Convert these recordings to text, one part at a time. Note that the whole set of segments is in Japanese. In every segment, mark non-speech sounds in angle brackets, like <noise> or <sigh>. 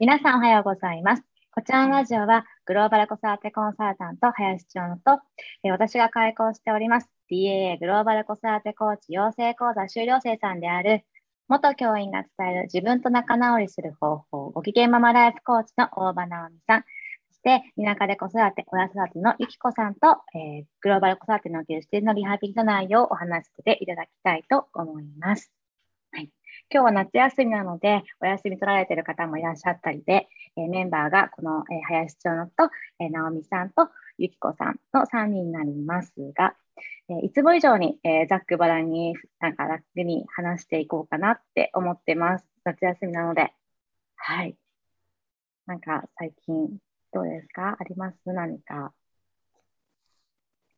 皆さんおはようございます。こちらのラジオはグローバル子育てコンサルタント林千代と、え私が開講しております DAA グローバル子育てコーチ養成講座修了生さんである元教員が伝える自分と仲直りする方法ご機嫌ママライフコーチの大場直美さんそして田舎で子育て親育てのゆきこさんと、えー、グローバル子育てのおける視点のリハビリの内容をお話ししていただきたいと思います。はい今日は夏休みなので、お休み取られている方もいらっしゃったりで、えー、メンバーがこの、えー、林町のと、えー、直美さんとゆきこさんの3人になりますが、えー、いつも以上に、えー、ざっくばらんになんか楽に話していこうかなって思ってます。夏休みなので。はい。なんか最近どうですか？あります？何か？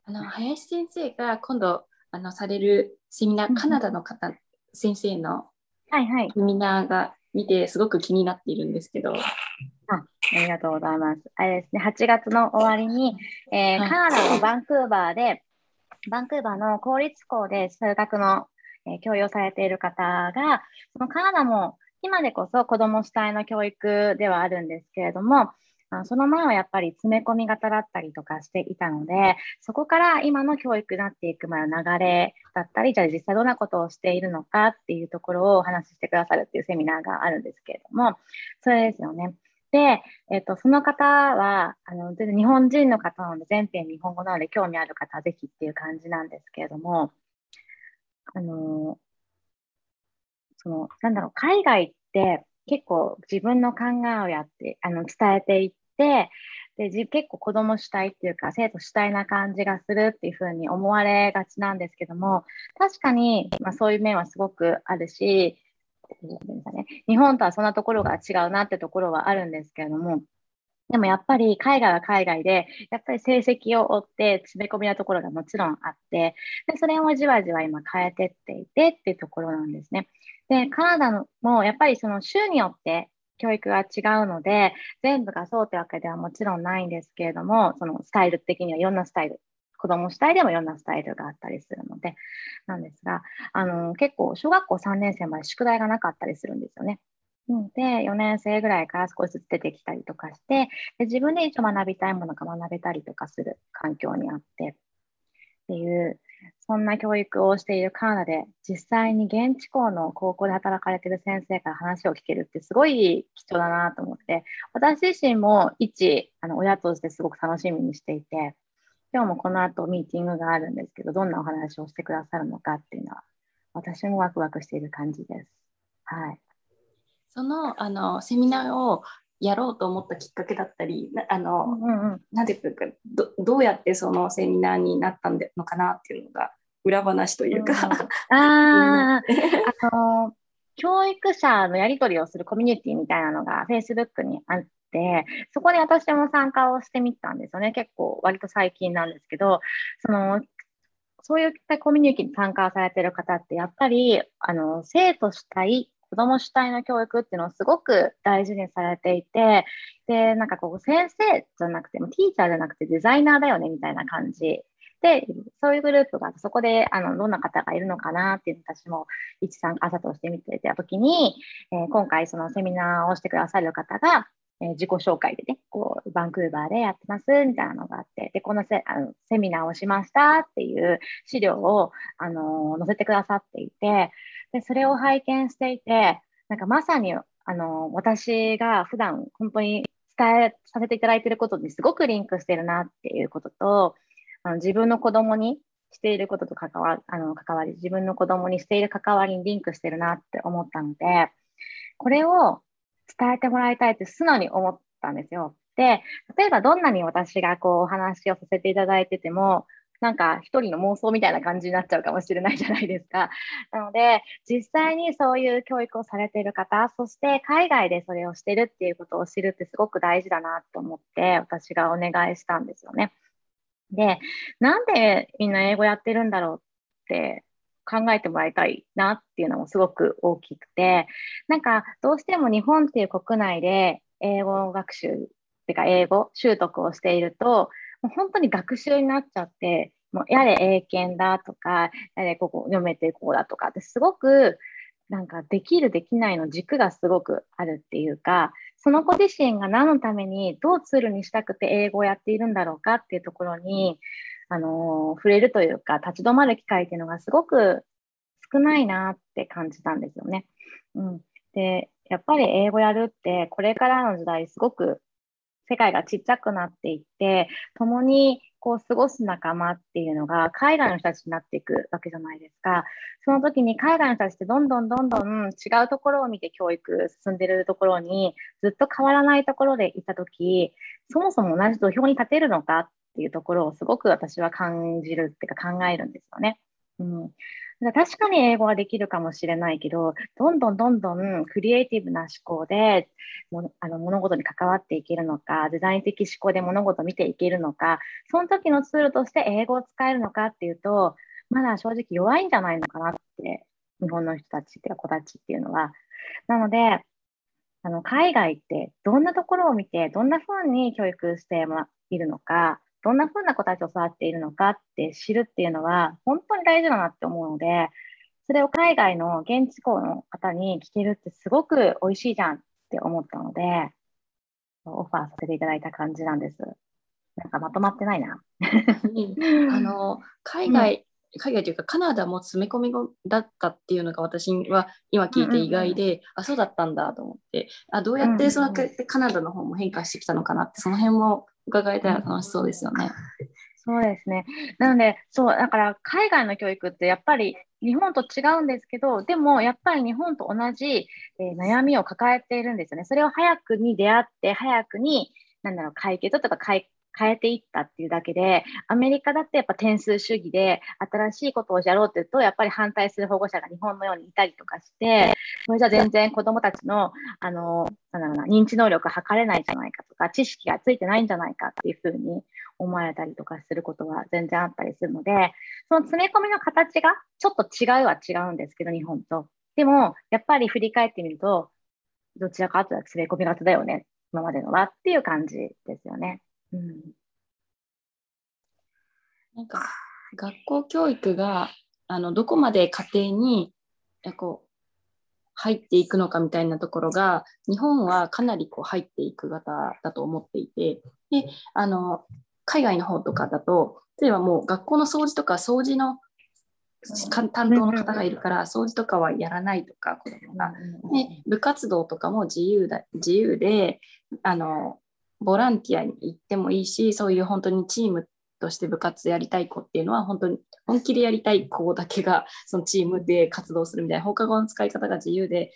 あの林先生が今度あのされるセミナー、カナダの方、先生のはいはい。セミナーが見てすごく気になっているんですけど。あありがとうございます。あれですね、8月の終わりに、えー、はい、カナダのバンクーバーで、バンクーバーの公立校で数学の、えー、教養されている方が、そのカナダも今でこそ子ども主体の教育ではあるんですけれども、あその前はやっぱり詰め込み型だったりとかしていたので、そこから今の教育になっていく前の流れだったり、じゃあ実際どんなことをしているのかっていうところをお話ししてくださるっていうセミナーがあるんですけれども、それですよね。で、えっと、その方は、あの、全然日本人の方なので、全編日本語なので、興味ある方はぜひっていう感じなんですけれども、あの、その、なんだろう、海外って結構自分の考えをやって、あの、伝えていって、で結構子供主体っていうか生徒主体な感じがするっていうふうに思われがちなんですけども確かに、まあ、そういう面はすごくあるし日本とはそんなところが違うなってところはあるんですけれどもでもやっぱり海外は海外で、やっぱり成績を追って詰め込みなところがもちろんあって、でそれをじわじわ今変えてっていてっていうところなんですね。で、カナダもやっぱりその州によって教育が違うので、全部がそうってわけではもちろんないんですけれども、そのスタイル的にはいろんなスタイル、子供主体でもいろんなスタイルがあったりするので、なんですが、あの結構小学校3年生まで宿題がなかったりするんですよね。で、4年生ぐらいから少しずつ出てきたりとかして、で自分で一応学びたいものが学べたりとかする環境にあってっていう、そんな教育をしているカナダで、実際に現地校の高校で働かれている先生から話を聞けるってすごい貴重だなと思って、私自身も一あの親としてすごく楽しみにしていて、今日もこの後ミーティングがあるんですけど、どんなお話をしてくださるのかっていうのは、私もワクワクしている感じです。はい。そのあのセミナーをやろうと思ったきっかけだったり、あの、うんうかど、どうやってそのセミナーになったんでのかなっていうのが裏話というか、うん、<laughs> ああの教育者のやり取りをするコミュニティみたいなのが Facebook にあって、そこに私も参加をしてみたんですよね。結構割と最近なんですけど、そのそういったコミュニティに参加されてる方って、やっぱりあの生徒主体子ども主体の教育っていうのをすごく大事にされていて、で、なんかこう先生じゃなくても、ティーチャーじゃなくてデザイナーだよねみたいな感じ。で、そういうグループがそこであのどんな方がいるのかなっていう私も一参加者として見ていた時に、えー、今回そのセミナーをしてくださる方が、えー、自己紹介でね、こうバンクーバーでやってますみたいなのがあって、で、このセあのセミナーをしましたっていう資料を、あの載せてくださっていて、で、それを拝見していて、なんかまさに、あの、私が普段本当に伝えさせていただいてることにすごくリンクしてるなっていうことと、あの自分の子供にしていることと関わあの関わり、自分の子供にしている関わりにリンクしてるなって思ったので、これを伝えてもらいたいって素直に思ったんですよ。で、例えばどんなに私がこうお話をさせていただいてても、なんか一人の妄想みたいな感じになっちゃうかもしれないじゃないですか。<laughs> なので、実際にそういう教育をされている方、そして海外でそれをしてるっていうことを知るってすごく大事だなと思って、私がお願いしたんですよね。で、なんでみんな英語やってるんだろうって考えてもらいたいなっていうのもすごく大きくて、なんかどうしても日本っていう国内で英語学習っていうか英語習得をしていると、もう本当に学習になっちゃって、もうやれ英検だとか、やれここ読めてこうだとかってすごくなんかできるできないの軸がすごくあるっていうか、その子自身が何のためにどうツールにしたくて英語をやっているんだろうかっていうところに、あの、触れるというか、立ち止まる機会っていうのがすごく少ないなって感じたんですよね。うん。で、やっぱり英語やるって、これからの時代すごく世界がちっちゃくなっていって、共にこう過ごす仲間っていうのが海外の人たちになっていくわけじゃないですか。その時に海外の人たちってどんどんどんどん違うところを見て教育進んでるところにずっと変わらないところでいた時、そもそも同じ土俵に立てるのかっていうところをすごく私は感じるっていうか考えるんですよね。うん、確かに英語はできるかもしれないけど、どんどんどんどんクリエイティブな思考でもあの物事に関わっていけるのか、デザイン的思考で物事を見ていけるのか、その時のツールとして英語を使えるのかっていうと、まだ正直弱いんじゃないのかなって、日本の人たちっていうか子たちっていうのは。なので、あの海外ってどんなところを見て、どんな風に教育しているのか、どんな風な子たちを育っているのかって知るっていうのは本当に大事だなって思うので、それを海外の現地校の方に聞けるってすごく美味しいじゃんって思ったので、オファーさせていただいた感じなんです。なんかまとまってないな。あの海外、うん、海外というかカナダも詰め込みだったっていうのが私は今聞いて意外で、うんうんうん、あそうだったんだと思ってあどうやってそのカナダの方も変化してきたのかなってその辺も伺えたら楽しそうですよね。そうですね。なので、そう、だから海外の教育ってやっぱり日本と違うんですけど、でもやっぱり日本と同じ、えー、悩みを抱えているんですよね。それを早くに出会って、早くに、なんだろう、解決とか解変えていったっていうだけで、アメリカだってやっぱ点数主義で新しいことをやろうって言うと、やっぱり反対する保護者が日本のようにいたりとかして、それじゃ全然子供たちの、あの、なんだろうな、認知能力が測れないじゃないかとか、知識がついてないんじゃないかっていうふうに思われたりとかすることが全然あったりするので、その詰め込みの形がちょっと違うは違うんですけど、日本と。でも、やっぱり振り返ってみると、どちらかというと詰め込み型だよね、今までのはっていう感じですよね。うん、なんか学校教育があのどこまで家庭にこう入っていくのかみたいなところが日本はかなりこう入っていく型だと思っていてであの海外の方とかだと例えばもう学校の掃除とか掃除の担当の方がいるから掃除とかはやらないとか子供が、で部活動とかも自由だ自由であのボランティアに行ってもいいし、そういう本当にチームとして部活やりたい子っていうのは、本当に本気でやりたい子だけが <laughs> そのチームで活動するみたいな、放課後の使い方が自由で、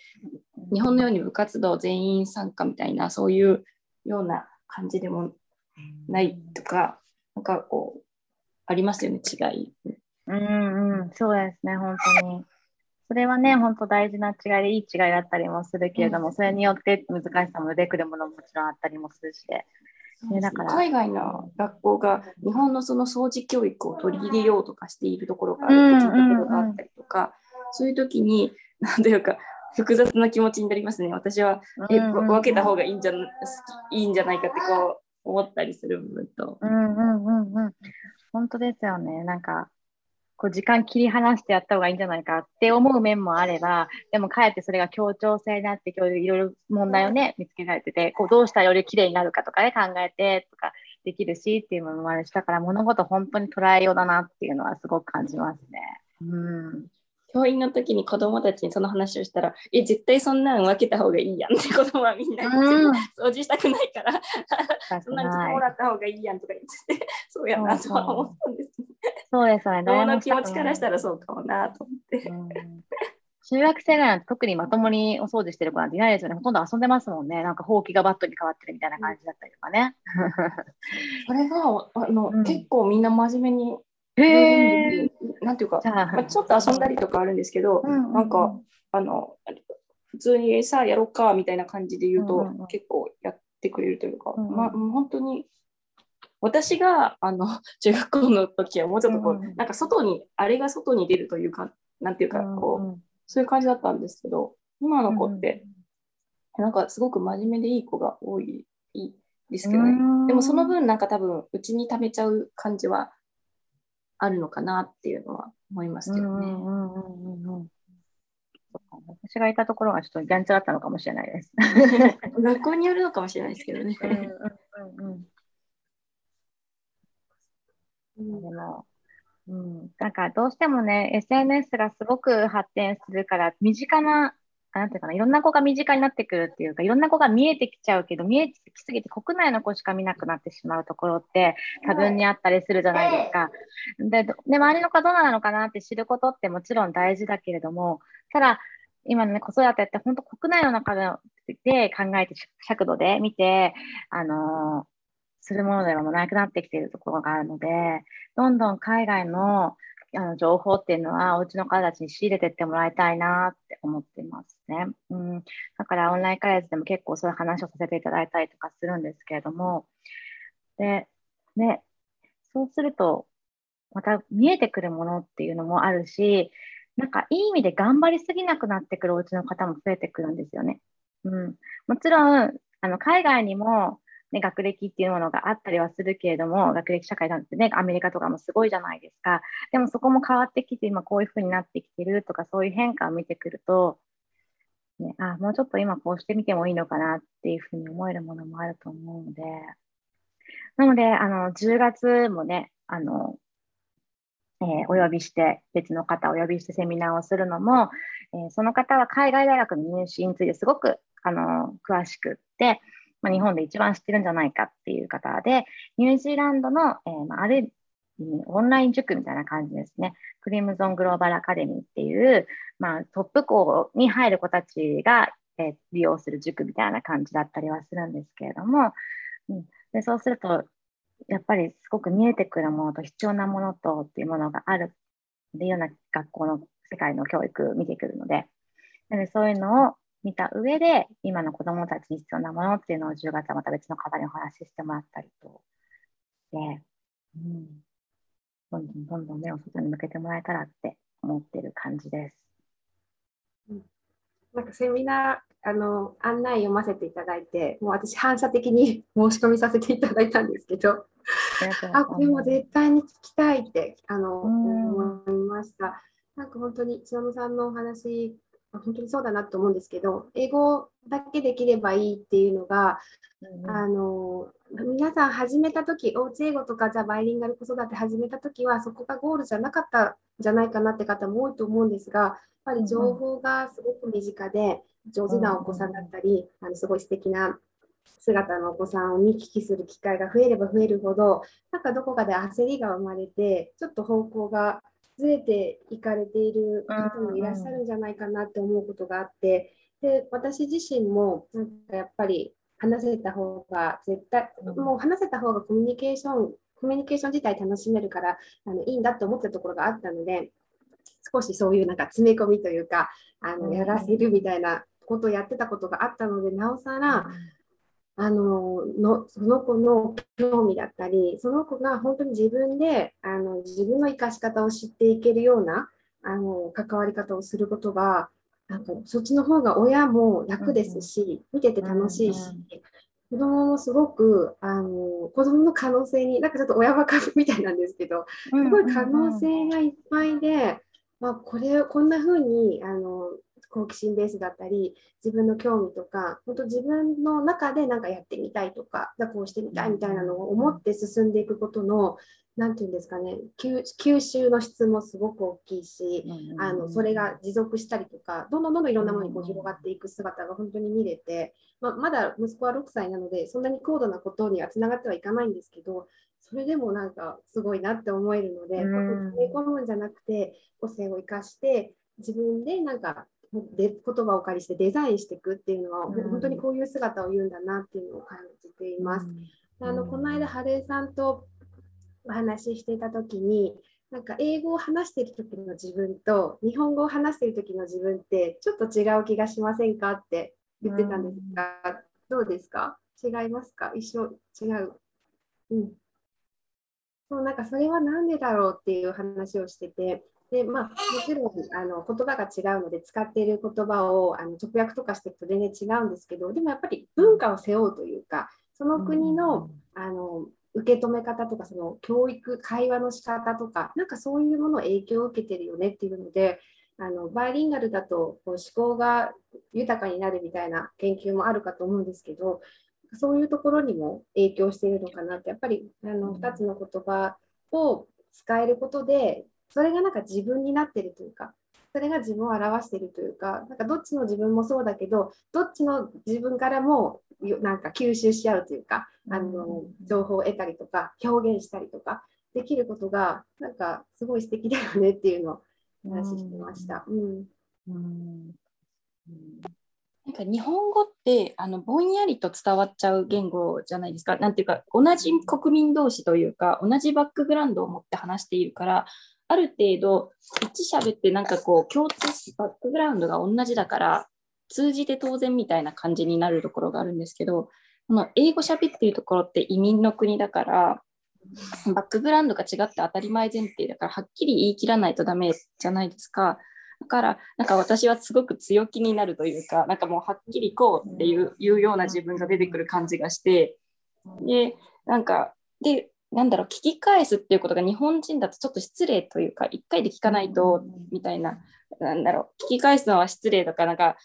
日本のように部活動全員参加みたいな、そういうような感じでもないとか、なんかこう、ありますよね、違い。うんうん、そうですね、本当に。それはね、本当大事な違いで、いい違いだったりもするけれども、うん、それによって難しさも出てくるものももちろんあったりもするしで。ね、だから海外の学校が日本のその掃除教育を取り入れようとかしているところがあるところがあったりとか、そういう時に何というか複雑な気持ちになりますね。私は、え分けた方がいいんじゃいいんじゃないかってこう思ったりする部分と。うんうんうんうん。本当ですよね。なんかこう時間切り離してやった方がいいんじゃないかって思う面もあれば、でもかえってそれが協調性になって、今日いろいろ問題をね、見つけられてて、こうどうしたらより綺麗になるかとかね、考えてとかできるしっていうのもあるし、だから物事本当に捉えようだなっていうのはすごく感じますね。うん教員の時に子供たちにその話をしたら、え、絶対そんなん分けた方がいいやんって <laughs> 子供はみんなうん、掃除したくないから、そんなん来てもらった方がいいやんとか言ってて、そうやなとは思ったんです、ね。そうですね。子の気持ちからしたらそうかもなと思って。うん中学生ぐらいなんて特にまともにお掃除してる子なんていないですよね。ほとんど遊んでますもんね。なんかほうきがバットに変わってるみたいな感じだったりとかね。それがあの、うん、結構みんな真面目にへなんていうか、まあ、ちょっと遊んだりとかあるんですけど、うんうん、なんかあの普通にさやろうかみたいな感じで言うと、うんうん、結構やってくれるというか、うんうん、まあ本当に私があの <laughs> 中学校の時はもうちょっとこう、うんうん、なんか外にあれが外に出るというかなんていうかこう、うんうん、そういう感じだったんですけど今の子って、うん、なんかすごく真面目でいい子が多いですけどね、でもその分なんか多分うちに溜めちゃう感じはあるのかなっていうのは思いますけどね。私がいたところがちょっとギャンチャだったのかもしれないです。<laughs> 学校によるのかもしれないですけどね。うんうんうんうん、でも、うん、なんかどうしてもね、SNS がすごく発展するから、身近ななんていうかな、いろんな子が身近になってくるっていうか、いろんな子が見えてきちゃうけど、見えてきすぎて国内の子しか見なくなってしまうところって多分にあったりするじゃないですか。で、で周りの子どうなのかなって知ることってもちろん大事だけれども、ただ、今のね、子育てって本当国内の中で考えて、尺度で見て、あのー、するものではなくなってきているところがあるので、どんどん海外のあの情報っていうのは、お家の方たちに仕入れてってもらいたいなって思ってますね。うん、だからオンライン開発でも結構そういう話をさせていただいたりとかするんですけれども、で、ね、そうすると、また見えてくるものっていうのもあるし、なんかいい意味で頑張りすぎなくなってくるお家の方も増えてくるんですよね。うん、もちろんあの海外にもね、学歴っていうものがあったりはするけれども、学歴社会なんてね、アメリカとかもすごいじゃないですか。でもそこも変わってきて、今こういうふうになってきてるとか、そういう変化を見てくると、ね、あ、もうちょっと今こうしてみてもいいのかなっていうふうに思えるものもあると思うので、なので、あの、10月もね、あの、えー、お呼びして、別の方をお呼びしてセミナーをするのも、えー、その方は海外大学の入試についてすごく、あの、詳しくって、まあ、日本で一番知ってるんじゃないかっていう方で、ニュージーランドの、えー、まあ、あるオンライン塾みたいな感じですね。クリムゾングローバルアカデミーっていう、まあ、トップ校に入る子たちが、えー、利用する塾みたいな感じだったりはするんですけれども、うん、でそうすると、やっぱりすごく見えてくるものと必要なものとっていうものがあるっていうような学校の世界の教育を見てくるので、なのでそういうのを見た上で、今の子どもたちに必要なものっていうのを10月はまた別の方にお話ししてもらったりと、で、うん、どんどんどんどん目を外に向けてもらえたらって思ってる感じです。うん、なんかセミナーあの案内読ませていただいて、もう私、反射的に <laughs> 申し込みさせていただいたんですけど、あこれも絶対に聞きたいってあの、思いました。なんか本当に、しのさんのお話本当にそうだなと思うんですけど英語だけできればいいっていうのが、うん、あの皆さん始めた時おうち英語とかザバイリンガル子育て始めた時はそこがゴールじゃなかったんじゃないかなって方も多いと思うんですがやっぱり情報がすごく身近で上手なお子さんだったり、あのすごい素敵な姿のお子さんを見聞きする機会が増えれば増えるほどなんかどこかで焦りが生まれてちょっと方向がずれていかれている方もいらっしゃるんじゃないかなって思うことがあって、で私自身もなんかやっぱり話せた方が絶対、もう話せた方がコミュニケーションコミュニケーション自体楽しめるからあのいいんだと思ったところがあったので少しそういうなんか詰め込みというかあのやらせるみたいなことをやってたことがあったのでなおさら、あののその子の興味だったりその子が本当に自分であの自分の生かし方を知っていけるようなあの関わり方をすることがなんかそっちの方が親も楽ですし、見てて楽しいし、子供もすごくあの子供の可能性になんかちょっと親バカみたいなんですけどすごい可能性がいっぱいで、まあ、これこんな風にあの好奇心ベースだったり自分の興味とか本当自分の中で何かやってみたいとかこうしてみたいみたいなのを思って進んでいくことの何て言うんですかね吸収の質もすごく大きいし、あのそれが持続したりとかどんどんどんどんいろんなものにこう広がっていく姿が本当に見れて、まあ、まだ息子は6歳なのでそんなに高度なことにはつながってはいかないんですけどそれでもなんかすごいなって思えるので、うん、詰め込むんじゃなくて個性を生かして自分でなんかで言葉を借りしてデザインしていくっていうのは、うん、本当にこういう姿を言うんだなっていうのを感じています。うん、あのこの間、春江さんとお話ししていた時になんか英語を話している時の自分と日本語を話している時の自分ってちょっと違う気がしませんかって言ってたんですが、うん、どうですか？違いますか？一緒？違う？うん。そうなんかそれは何でだろうっていう話をしててでまあ、もちろんあの言葉が違うので使っている言葉をあの直訳とかしていくと全然違うんですけどでもやっぱり文化を背負うというかその国の,、あの受け止め方とかその教育会話の仕方とかなんかそういうものを影響を受けてるよねっていうのであのバイリンガルだとこう思考が豊かになるみたいな研究もあるかと思うんですけどそういうところにも影響しているのかなってやっぱりあの2つの言葉を使えることでそれがなんか自分になってるというかそれが自分を表しているというかなんかどっちの自分もそうだけどどっちの自分からもなんか吸収しちゃうというかあの情報を得たりとか表現したりとかできることがなんかすごい素敵だよねっていうのを話してました。うん、うん。なんか日本語ってあのぼんやりと伝わっちゃう言語じゃないですか。なんていうか同じ国民同士というか同じバックグラウンドを持って話しているからある程度一喋ってなんかこう共通しバックグラウンドが同じだから通じて当然みたいな感じになるところがあるんですけどこの英語喋っているところって移民の国だからバックグラウンドが違って当たり前前提だからはっきり言い切らないとダメじゃないですか。だからなんか私はすごく強気になるというかなんかもうはっきりこうっていういうような自分が出てくる感じがしてでなんかでなんだろう聞き返すっていうことが日本人だとちょっと失礼というか1回で聞かないとみたいななんだろう聞き返すのは失礼とかなんか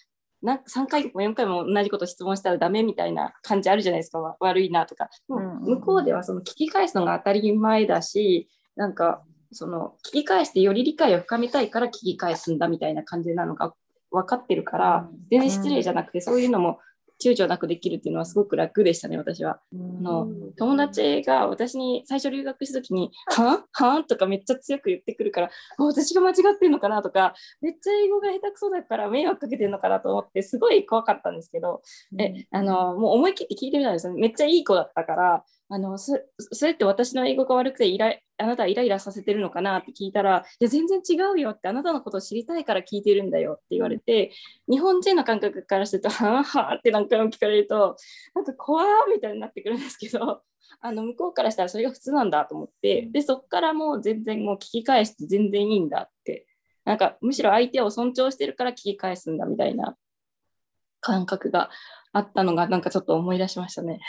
な3回も4回も同じこと質問したらダメみたいな感じあるじゃないですか悪いなとか、向こうではその聞き返すのが当たり前だしなんかその聞き返してより理解を深めたいから聞き返すんだみたいな感じなのが分かってるから全然失礼じゃなくてそういうのも躊躇なくできるっていうのはすごく楽でしたね、私は。あの友達が私に最初留学した時に、<laughs> ははとかめっちゃ強く言ってくるから、私が間違ってんのかなとか、めっちゃ英語が下手くそだから迷惑かけてんのかなと思って、すごい怖かったんですけど、えあのもう思い切って聞いてみたんですよ。めっちゃいい子だったから、あのそそれって私の英語が悪くてイラあなたはイライラさせてるのかなって聞いたら、いや、全然違うよって、あなたのことを知りたいから聞いてるんだよって言われて、日本人の感覚からすると、はあはあって何回も聞かれると、なんか怖ーみたいになってくるんですけど、<laughs> あの向こうからしたらそれが普通なんだと思って、で、そこからもう全然もう聞き返して全然いいんだって、なんかむしろ相手を尊重してるから聞き返すんだみたいな感覚があったのがなんかちょっと思い出しましたね。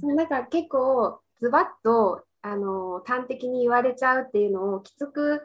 そうなんか結構ズバッとあの端的に言われちゃうっていうのをきつく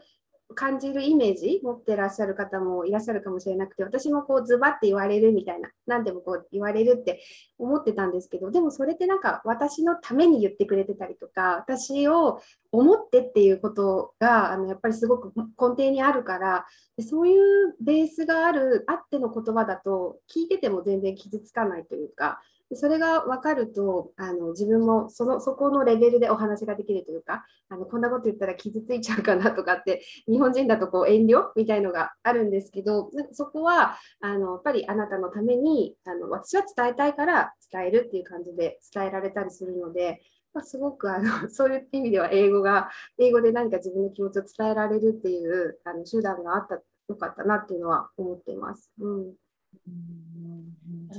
感じるイメージ持ってらっしゃる方もいらっしゃるかもしれなくて私もこうズバッて言われるみたいな何でもこう言われるって思ってたんですけどでもそれってなんか私のために言ってくれてたりとか私を思ってっていうことがあのやっぱりすごく根底にあるからそういうベースがあるあっての言葉だと聞いてても全然傷つかないというかそれが分かるとあの自分もそのそこのレベルでお話ができるというかあのこんなこと言ったら傷ついちゃうかなとかって日本人だとこう遠慮みたいのがあるんですけどそこはあのやっぱりあなたのためにあの私は伝えたいから伝えるっていう感じで伝えられたりするので。まあ、すごくあの <laughs> そういう意味では英語が英語で何か自分の気持ちを伝えられるっていうあの手段があったよかったなっていうのは思っています。うん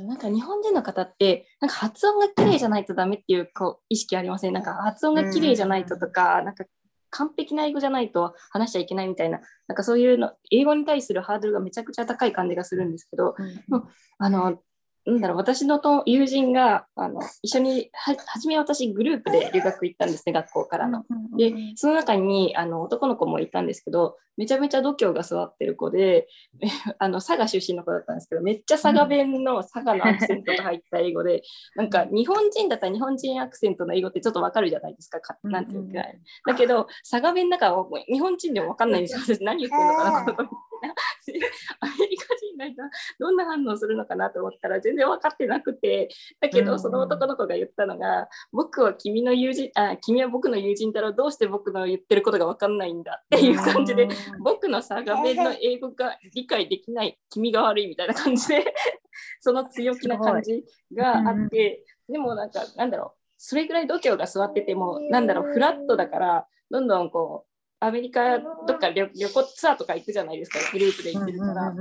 なんか日本人の方ってなんか発音が綺麗じゃないとダメっていうこう意識ありません？なんか発音が綺麗じゃないととか、なんか完璧な英語じゃないと話しちゃいけないみたいななんかそういうの英語に対するハードルがめちゃくちゃ高い感じがするんですけど、うん、あのなんだろう私のと友人があの一緒には初め私グループで留学行ったんですね学校からの。でその中にあの男の子もいたんですけどめちゃめちゃ度胸が座ってる子で <laughs> あの佐賀出身の子だったんですけどめっちゃ佐賀弁の佐賀のアクセントが入った英語でなんか日本人だったら日本人アクセントの英語ってちょっとわかるじゃないですかかなんていうか。だけど佐賀弁だから日本人でもわかんないんですよ私何言ってるのかなと思って。アメリカ人がいたらどんな反応するのかなと思ったら全然分かってなくて。だけどその男の子が言ったのが、僕は君の友人あ君は僕の友人だろうどうして僕の言ってることが分かんないんだっていう感じで、僕のさ画面の英語が理解できない君が悪いみたいな感じで <laughs> その強気な感じがあって、でもなんかなんだろうそれぐらい度胸が座っててもなんだろうフラットだからどんどんこうアメリカどっか旅旅行ツアーとか行くじゃないですかグループで行ってるから。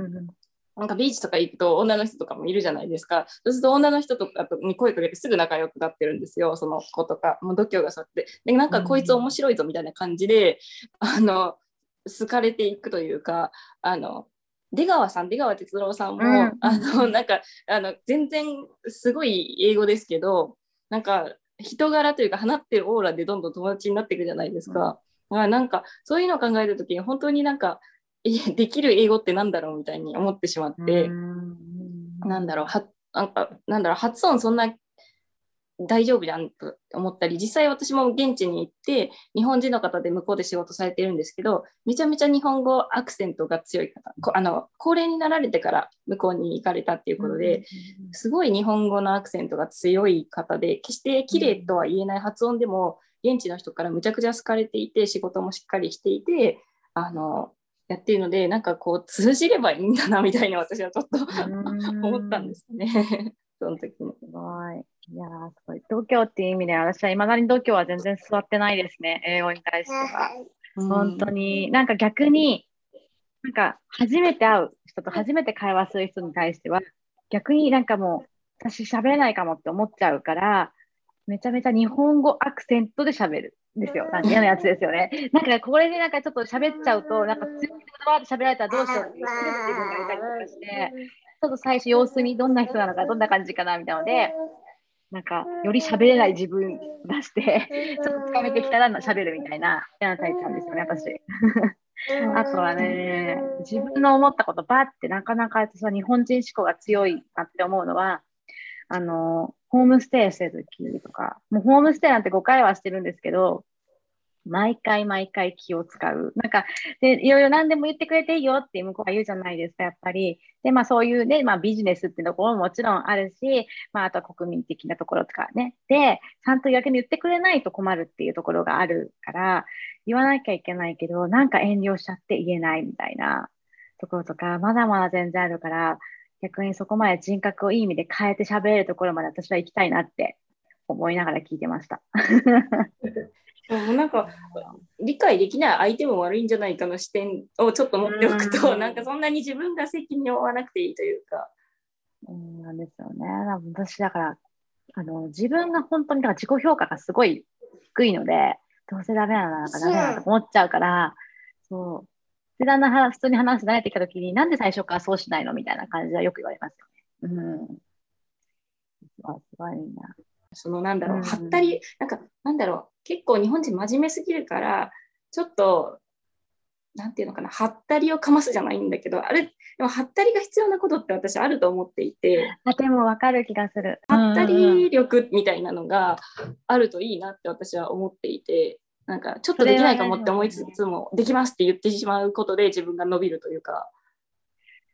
なんかビーチとか行くと女の人とかもいるじゃないですか。そうすると女の人とかに声かけてすぐ仲良くなってるんですよ、その子とか。もう度胸が座って。で、なんかこいつ面白いぞみたいな感じで、あの、好かれていくというか、あの、出川さん、出川哲郎さんも、うん、あの、なんか、あの、全然すごい英語ですけど、なんか、人柄というか放ってるオーラでどんどん友達になっていくじゃないですか。うん、なんかそういうのを考えた時に本当になんか <laughs> できる英語ってなんだろうみたいに思ってしまって、なんだろうはなんかなんだろう発音そんな大丈夫じゃんと思ったり、実際私も現地に行って、日本人の方で向こうで仕事されてるんですけど、めちゃめちゃ日本語アクセントが強い方、あの高齢になられてから向こうに行かれたっていうことで、すごい日本語のアクセントが強い方で、決して綺麗とは言えない発音でも、現地の人からむちゃくちゃ好かれていて、仕事もしっかりしていて、あのやってるので、なんかこう通じればいいんだなみたいな私はちょっと思ったんですね。<laughs> その時に。すごい。いやすごい。度胸っていう意味で、私はいまだに度胸は全然座ってないですね、英語に対しては。本当に、なんか逆に、なんか初めて会う人と初めて会話する人に対しては、逆になんかもう、私喋れないかもって思っちゃうから、めちゃめちゃ日本語アクセントで喋るんですよ。なんか嫌なやつですよね。なんかこれでなんかちょっと喋っちゃうと、なんか強い言葉で喋られたらどうしようっていう自分がいたりとかして、ちょっと最初様子見どんな人なのか、どんな感じかなみたいなので、なんかより喋れない自分出してちょっとつかめてきたら喋るみたいな嫌なタイプなんですよね私。あとはね自分の思ったことばってなかなか私は日本人思考が強いなって思うのはあのホームステイしてる時とかもうホームステイなんて5回はしてるんですけど毎回毎回気を使う。なんか、で、いろいろ何でも言ってくれていいよって向こうは言うじゃないですか、やっぱり。で、まあそういうね、まあビジネスっていうところももちろんあるし、まああとは国民的なところとかね。で、ちゃんと逆に言ってくれないと困るっていうところがあるから、言わなきゃいけないけど、なんか遠慮しちゃって言えないみたいなところとか、まだまだ全然あるから、逆にそこまで人格をいい意味で変えて喋れるところまで私は行きたいなって思いながら聞いてました。<laughs> もうなんか理解できない相手も悪いんじゃないかの視点をちょっと持っておくと、うん、なんかそんなに自分が責任を負わなくていいというか。うんなんですよね。私だからあの自分が本当にだから自己評価がすごい低いので、どうせダメなのかダメなのと思っちゃうから、そう。で、だんだん普通に話す慣れてきたときに、なんで最初からそうしないのみたいな感じはよく言われますよね。うん。すごいな。そのなんだろう、はったり、なんか、なんだろう、結構日本人真面目すぎるから、ちょっと、なんていうのかな、はったりをかますじゃないんだけど、あれ、でもはったりが必要なことって私あると思っていて。あでもわかる気がする。はったり力みたいなのがあるといいなって私は思っていて、なんかちょっとできないかもって思いつつも、できますって言ってしまうことで自分が伸びるというか。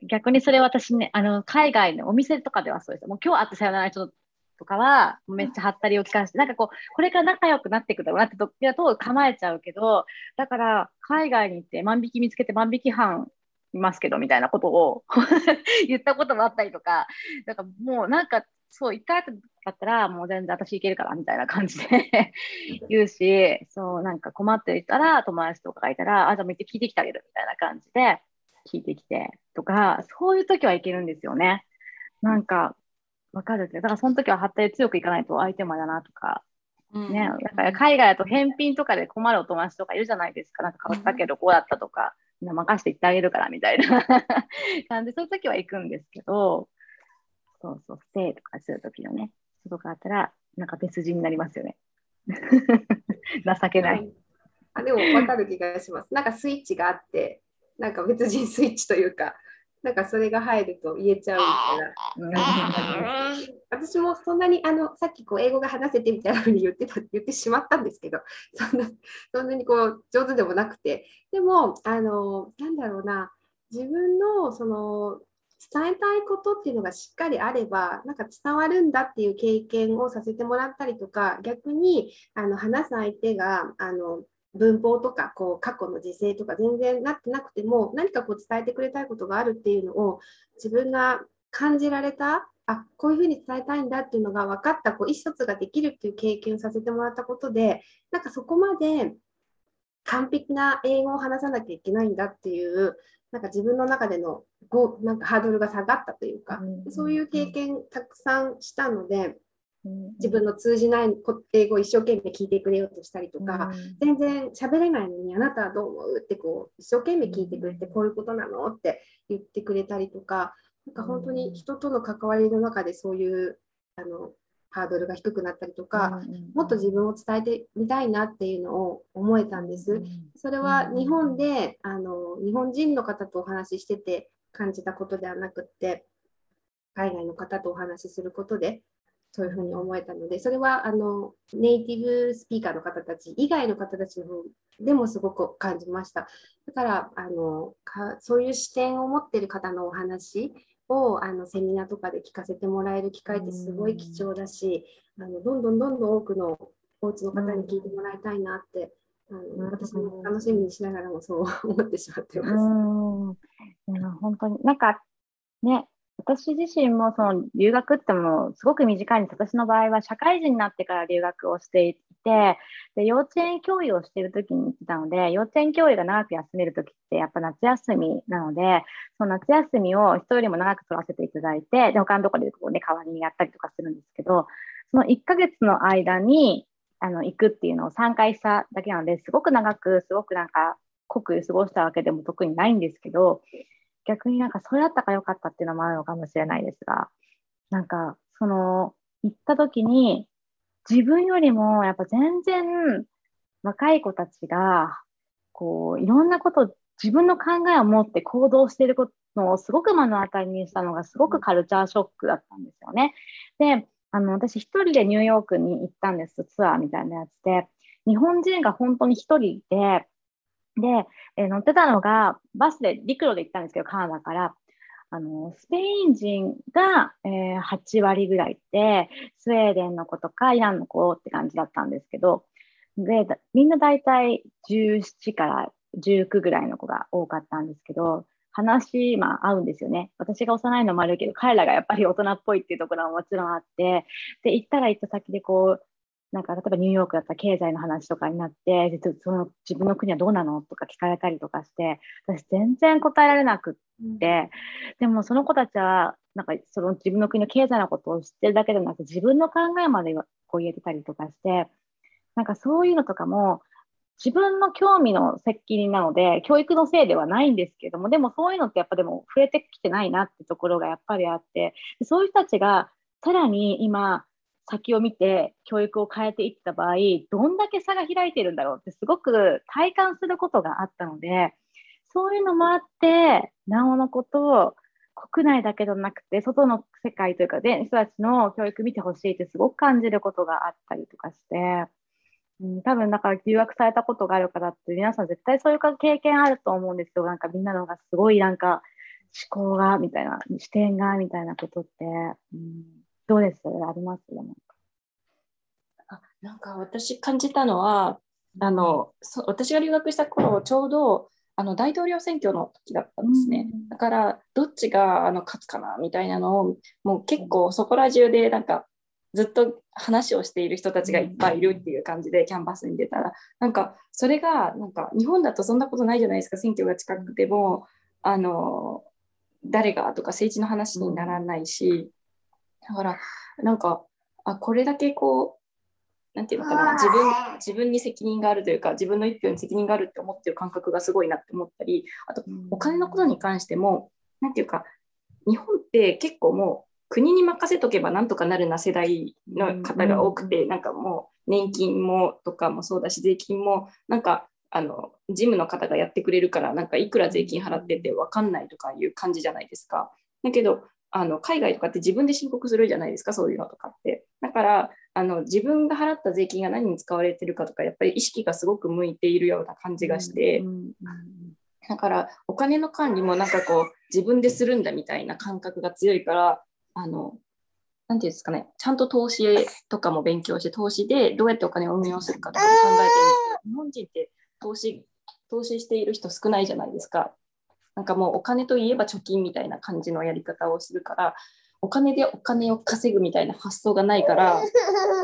逆にそれ私ね、あの海外のお店とかではそうです。もう今日会ってさよならちょっととかはめっちゃはったりを聞かせて、なんかこう、これから仲良くなっていくだろうなって時だと構えちゃうけど、だから海外に行って万引き見つけて万引き犯いますけどみたいなことを <laughs> 言ったこともあったりとか、だかもうなんかそう、一回だったらもう全然私いけるからみたいな感じで言うし、そうなんか困っていたら友達とかがいたら、あ、じゃあめっちゃ聞いてきてあげるみたいな感じで聞いてきてとか、そういう時はいけるんですよね。なんかわかるって。だからその時は発体強くいかないと相手もだなとか。うん、ね、だから海外だと返品とかで困るお友達とかいるじゃないですか。なんか変わったけどこうだったとか、みんな任せて言ってあげるからみたいな <laughs> 感じで、そういう時は行くんですけど、そうそう、ステイとかする時のね、とかあったら、なんか別人になりますよね。<laughs> 情けない。あでも分かる気がします。なんかスイッチがあって、なんか別人スイッチというか、なんかそれが入ると言えちゃうみたいな。私もそんなにあのさっきこう英語が話せてみたいなふうに言ってた言ってしまったんですけど、そんなそんなにこう上手でもなくて、でもあのなんだろうな、自分のその伝えたいことっていうのがしっかりあれば、なんか伝わるんだっていう経験をさせてもらったりとか、逆にあの話す相手があの文法とかこう過去の時勢とか全然なってなくても何かこう伝えてくれたいことがあるっていうのを自分が感じられたあこういうふうに伝えたいんだっていうのが分かったこう意思疎通ができるっていう経験をさせてもらったことでなんかそこまで完璧な英語を話さなきゃいけないんだっていうなんか自分の中でのごなんかハードルが下がったというか、そういう経験たくさんしたので、自分の通じない英語を一生懸命聞いてくれようとしたりとか、うん、全然喋れないのにあなたはどう思うってこう一生懸命聞いてくれてこういうことなの？って言ってくれたりとかなんか本当に人との関わりの中でそういうあのハードルが低くなったりとか、もっと自分を伝えてみたいなっていうのを思えたんです。それは日本であの日本人の方とお話ししてて感じたことではなくって海外の方とお話しすることでそういうふうに思えたので、それはあのネイティブスピーカーの方たち以外の方たちの方でもすごく感じました。だからあのかそういう視点を持っている方のお話をあのセミナーとかで聞かせてもらえる機会ってすごい貴重だし、あのどんどんどんどん多くのお家の方に聞いてもらいたいなって、あの私も楽しみにしながらもそう思ってしまってます。うん本当になんかね私自身もその留学ってもすごく短いんです。私の場合は社会人になってから留学をしていて、で幼稚園教諭をしている時に来たので、幼稚園教諭が長く休める時ってやっぱ夏休みなので、その夏休みを人よりも長く取らせていただいて、で他のところでこう、ね、代わりにやったりとかするんですけど、その1ヶ月の間にあの行くっていうのを3回しただけなので、すごく長く、すごくなんか濃く過ごしたわけでも特にないんですけど、逆になんかそれだったか良かったっていうのもあるのかもしれないですが、なんかその行った時に自分よりもやっぱ全然若い子たちがこういろんなこと自分の考えを持って行動していることをすごく目の当たりにしたのがすごくカルチャーショックだったんですよね。で、あの私一人でニューヨークに行ったんですツアーみたいなやつで日本人が本当に一人でで、えー、乗ってたのが、バスで陸路で行ったんですけど、カナダから。あのスペイン人が、えー、8割ぐらいで、スウェーデンの子とかイランの子って感じだったんですけど、でみんな大体17から19ぐらいの子が多かったんですけど、話、まあ、合うんですよね。私が幼いのもあるけど、彼らがやっぱり大人っぽいっていうところはもちろんあって、で、行ったら行った先でこう、なんか例えばニューヨークだったら経済の話とかになってその自分の国はどうなのとか聞かれたりとかして私全然答えられなくって、でもその子たちはなんかその自分の国の経済のことを知ってるだけでなく自分の考えまでこう言えてたりとかしてなんかそういうのとかも自分の興味の責任なので教育のせいではないんですけどもでもそういうのってやっぱでも増えてきてないなってところがやっぱりあってそういう人たちがさらに今先を見て教育を変えていった場合どんだけ差が開いてるんだろうってすごく体感することがあったのでそういうのもあってなおのことを国内だけでなくて外の世界というかで人たちの教育見てほしいってすごく感じることがあったりとかして、うん、多分だから留学されたことがある方って皆さん絶対そういう経験あると思うんですよなんかみんなのがすごいなんか思考がみたいな視点がみたいなことって。うんどうですあります？なんかあなんか私感じたのはあの私が留学した頃ちょうどあの大統領選挙の時だったんですね、うん、だからどっちがあの勝つかなみたいなのをもう結構そこら中でなんかずっと話をしている人たちがいっぱいいるっていう感じでキャンバスに出たら。なんかそれがなんか日本だとそんなことないじゃないですか選挙が近くても。あの誰がとか政治の話にならないし、だから、なんか、あ、これだけこう、なんていうのかな、自分、自分に責任があるというか、自分の一票に責任があるって思ってる感覚がすごいなって思ったり、あと、お金のことに関しても、なんていうか、日本って結構もう、国に任せとけばなんとかなるな世代の方が多くて、なんかもう年金もとかもそうだし税金もなんかあの事務の方がやってくれるからなんかいくら税金払ってて分かんないとかいう感じじゃないですか。だけどあの海外とかって自分で申告するじゃないですか、そういうのとかって。だからあの自分が払った税金が何に使われてるかとか、やっぱり意識がすごく向いているような感じがして、だからお金の管理もなんかこう自分でするんだみたいな感覚が強いから、あのなんていうんですかね、ちゃんと投資とかも勉強して、投資でどうやってお金を運用するかとかも考えてるんですけど、日本人って投資投資している人少ないじゃないですか。なんかもうお金といえば貯金みたいな感じのやり方をするからお金でお金を稼ぐみたいな発想がないから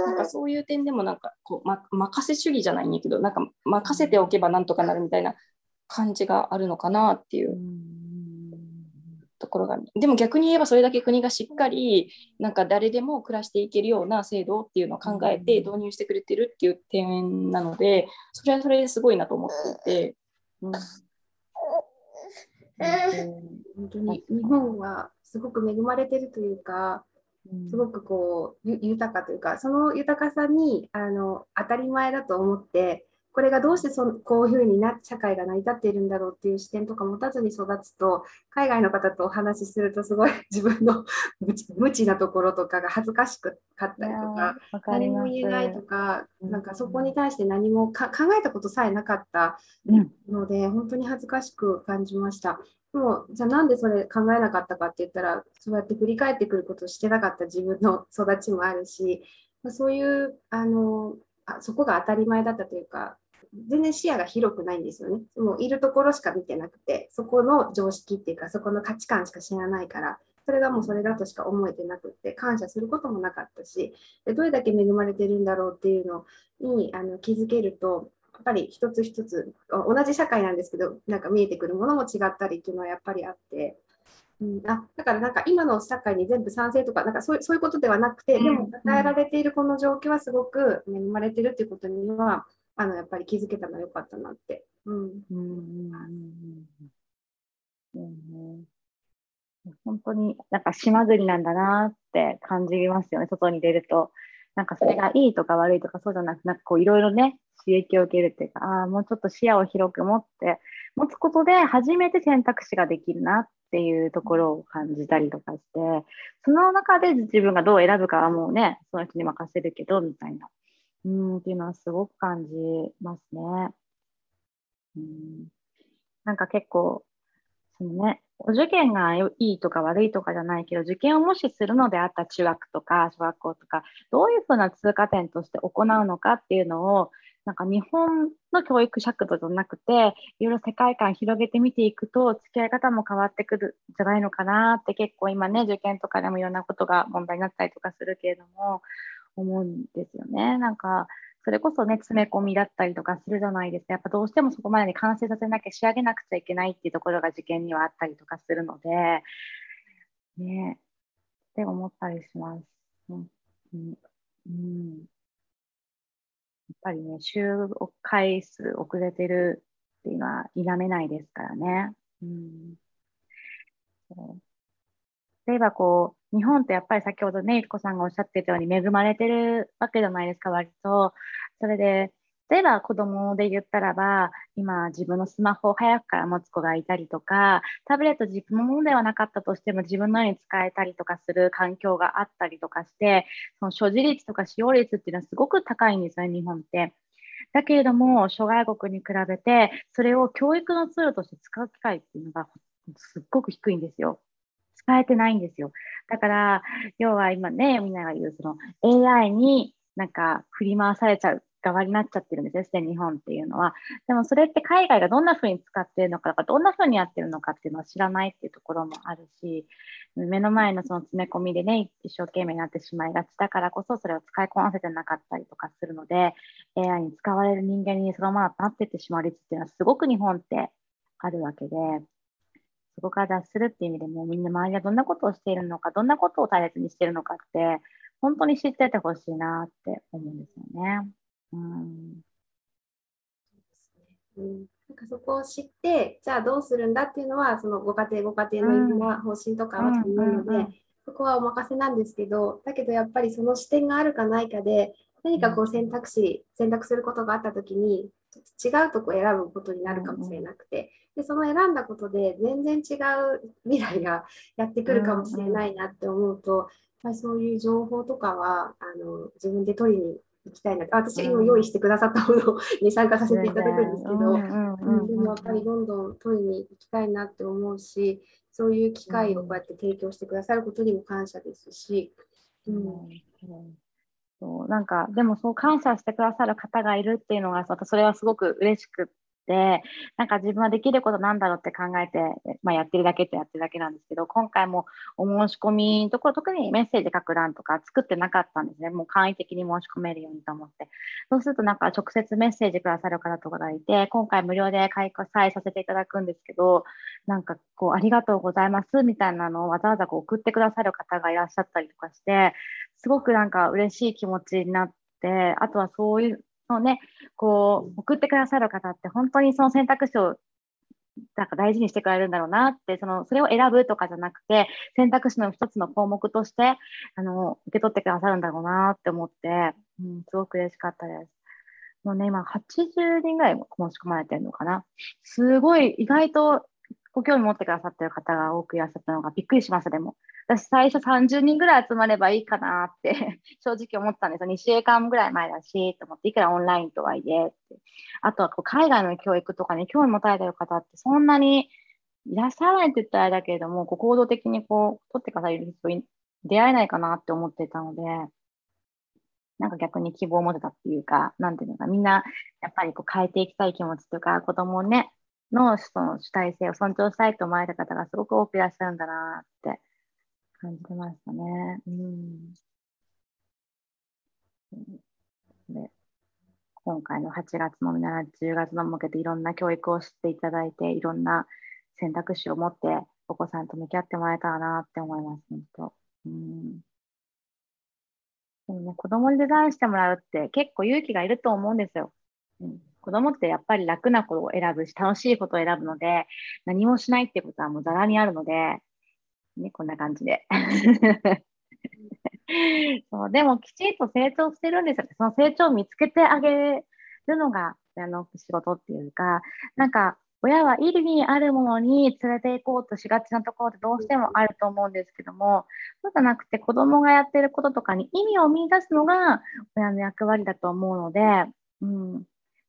なんかそういう点でもなんかこう、ま、任せ主義じゃないんだけどなんか任せておけばなんとかなるみたいな感じがあるのかなっていうところがでも逆に言えばそれだけ国がしっかりなんか誰でも暮らしていけるような制度っていうのを考えて導入してくれてるっていう点なのでそれはそれですごいなと思っていて。うん本当に日本はすごく恵まれてるというか、すごくこう豊かというかその豊かさにあの当たり前だと思ってこれがどうしてそこういうふうにな社会が成り立っているんだろうっていう視点とか持たずに育つと海外の方とお話しするとすごい <laughs> 自分の無知なところとかが恥ずかしかったりとか何も言えないとか、なんかそこに対して何も考えたことさえなかったので、うん、本当に恥ずかしく感じました。でもじゃあなんでそれ考えなかったかって言ったらそうやって振り返ってくることをしてなかった自分の育ちもあるしそういうあのあそこが当たり前だったというか全然視野が広くないんですよね。もういるところしか見てなくて、そこの常識っていうか、そこの価値観しか知らないから、それがもうそれだとしか思えてなくって、感謝することもなかったし、でどれだけ恵まれてるんだろうっていうのにあの気づけると、やっぱり一つ一つ、同じ社会なんですけど、なんか見えてくるものも違ったりっていうのはやっぱりあって、うん、あだからなんか今の社会に全部賛成とかなんかそうそういうことではなくて、でも与えられているこの状況はすごく恵まれてるっていうことにはあのやっぱり気づけたのは良かったなって。うん。うんうん本当になんか島国なんだなって感じますよね、外に出ると。なんかそれがいいとか悪いとかそうじゃなくなんかこういろいろね、刺激を受けるっていうか、ああ、もうちょっと視野を広く持って、持つことで初めて選択肢ができるなっていうところを感じたりとかして、その中で自分がどう選ぶかはもうね、その人に任せるけど、みたいな。うんっていうのはすごく感じますね。うん、なんか結構、そのね、お受験がいいとか悪いとかじゃないけど、受験をもしするのであった中学とか小学校とか、どういうふうな通過点として行うのかっていうのを、なんか日本の教育尺度じゃなくて、いろいろ世界観広げてみていくと、付き合い方も変わってくるんじゃないのかなって結構今ね、受験とかでもいろんなことが問題になったりとかするけれども、思うんですよね。なんか、それこそね、詰め込みだったりとかするじゃないですか。やっぱどうしてもそこまでに完成させなきゃ仕上げなくちゃいけないっていうところが受験にはあったりとかするので、ね、って思ったりします。うん、うん、やっぱりね、週回数遅れてるっていうのは否めないですからね。うん、例えばこう、日本ってやっぱり先ほどね、ゆきこさんがおっしゃってたように恵まれてるわけじゃないですか、割と。それで、例えば子供で言ったらば、今自分のスマホを早くから持つ子がいたりとか、タブレット自分のものではなかったとしても自分のように使えたりとかする環境があったりとかして、その所持率とか使用率っていうのはすごく高いんですよね、日本って。だけれども、諸外国に比べて、それを教育のツールとして使う機会っていうのがすっごく低いんですよ。使えてないんですよ。だから、要は今ね、みんなが言う、その AI になんか振り回されちゃう側になっちゃってるんですよ、すでに日本っていうのは。でもそれって海外がどんな風に使ってるのかとか、どんな風にやってるのかっていうのは知らないっていうところもあるし、目の前のその詰め込みでね、一生懸命になってしまいがちだからこそ、それを使いこなせてなかったりとかするので、AI に使われる人間にそのままなってってしまう率っていうのはすごく日本ってあるわけで、そこから脱するっていう意味でもみんな周りがどんなことをしているのかどんなことを大切にしているのかって本当に知っててほしいなって思うんですよね。うん、うん、なんかそこを知ってじゃあどうするんだっていうのはそのご家庭ご家庭のいろんな方針とかはと思うので、そこはお任せなんですけどだけどやっぱりその視点があるかないかで何かこう選択肢選択することがあった時に違うとこ選ぶことになるかもしれなくて、でその選んだことで全然違う未来がやってくるかもしれないなって思うと、うんうん、そういう情報とかはあの自分で取りに行きたいな私今用意してくださったもの <laughs> に参加させていただくんですけど、でもやっぱりどんどん取りに行きたいなって思うしそういう機会をこうやって提供してくださることにも感謝ですし。うん、うんそうなんかでもそう感謝してくださる方がいるっていうのがそれはすごく嬉しくってなんか自分はできることなんだろうって考えて、まあ、やってるだけってやってるだけなんですけど今回もお申し込みのところ特にメッセージ書く欄とか作ってなかったんですね。もう簡易的に申し込めるようにと思って。そうするとなんか直接メッセージくださる方とかがいて今回無料で開催させていただくんですけどなんかこうありがとうございますみたいなのをわざわざこう送ってくださる方がいらっしゃったりとかしてすごくなんか嬉しい気持ちになってあとはそういうのねこう送ってくださる方って本当にその選択肢をなんか大事にしてくれるんだろうなって、その、それを選ぶとかじゃなくて、選択肢の一つの項目として、あの、受け取ってくださるんだろうなって思って、うん、すごく嬉しかったです。もうね、今80人ぐらい申し込まれてるのかな。すごい、意外とご興味持ってくださってる方が多くいらっしゃったのがびっくりしました、でも。私最初30人ぐらい集まればいいかなって <laughs> 正直思ったんですよ。2週間ぐらい前だし、と思って、いくらオンラインとはいえって。あとはこう海外の教育とかに興味持たれてる方ってそんなにいらっしゃらないって言ったらあれだけれども、こう行動的にこう取ってくださる人に出会えないかなって思ってたので、なんか逆に希望を持てたっていうか、なんていうのか、みんなやっぱりこう変えていきたい気持ちとか、子供をね、のその主体性を尊重したいと思われた方がすごく多くいらっしゃるんだなって感じてましたね。うん。で今回の8月のみなら10月の向けていろんな教育を知っていただいて、いろんな選択肢を持ってお子さんと向き合ってもらえたらなって思います、本当。うんでもね、子供にデザインしてもらうって結構勇気がいると思うんですよ。うん、子供ってやっぱり楽なことを選ぶし、楽しいことを選ぶので、何もしないってことはもうざらにあるので、ね、こんな感じで。<laughs> そうでもきちんと成長してるんですよ。その成長を見つけてあげるのがあの仕事っていうか、なんか親は意味あるものに連れて行こうとしがちなところってどうしてもあると思うんですけども、そうじゃなくて子供がやってることとかに意味を見出すのが親の役割だと思うので、うん、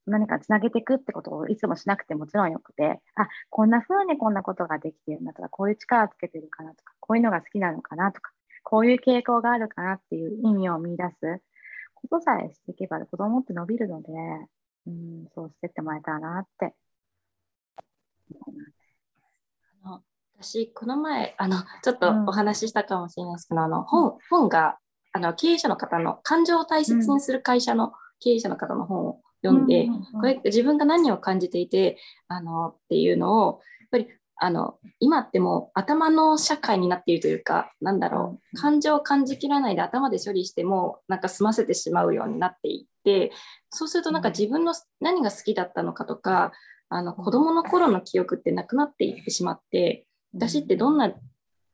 何かつなげていくってことをいつもしなくてもちろんよくて、あ、こんな風にこんなことができてるんだとか、こういう力つけてるかなとか、こういうのが好きなのかなとか、こういう傾向があるかなっていう意味を見出すことさえしていけば子供って伸びるので、うん、そうしてってもらえたらなって。あの私、この前あの、ちょっとお話ししたかもしれないですけど、うん、あの本本があの経営者の方の感情を大切にする会社の経営者の方の本を読んで、これ自分が何を感じていてあのっていうのをやっぱりあの今ってもう頭の社会になっているというかなんだろう。感情を感じきらないで頭で処理してもなんか済ませてしまうようになっていってそうするとなんか自分の何が好きだったのかとかあの子供の頃の記憶ってなくなっていってしまって私ってどんな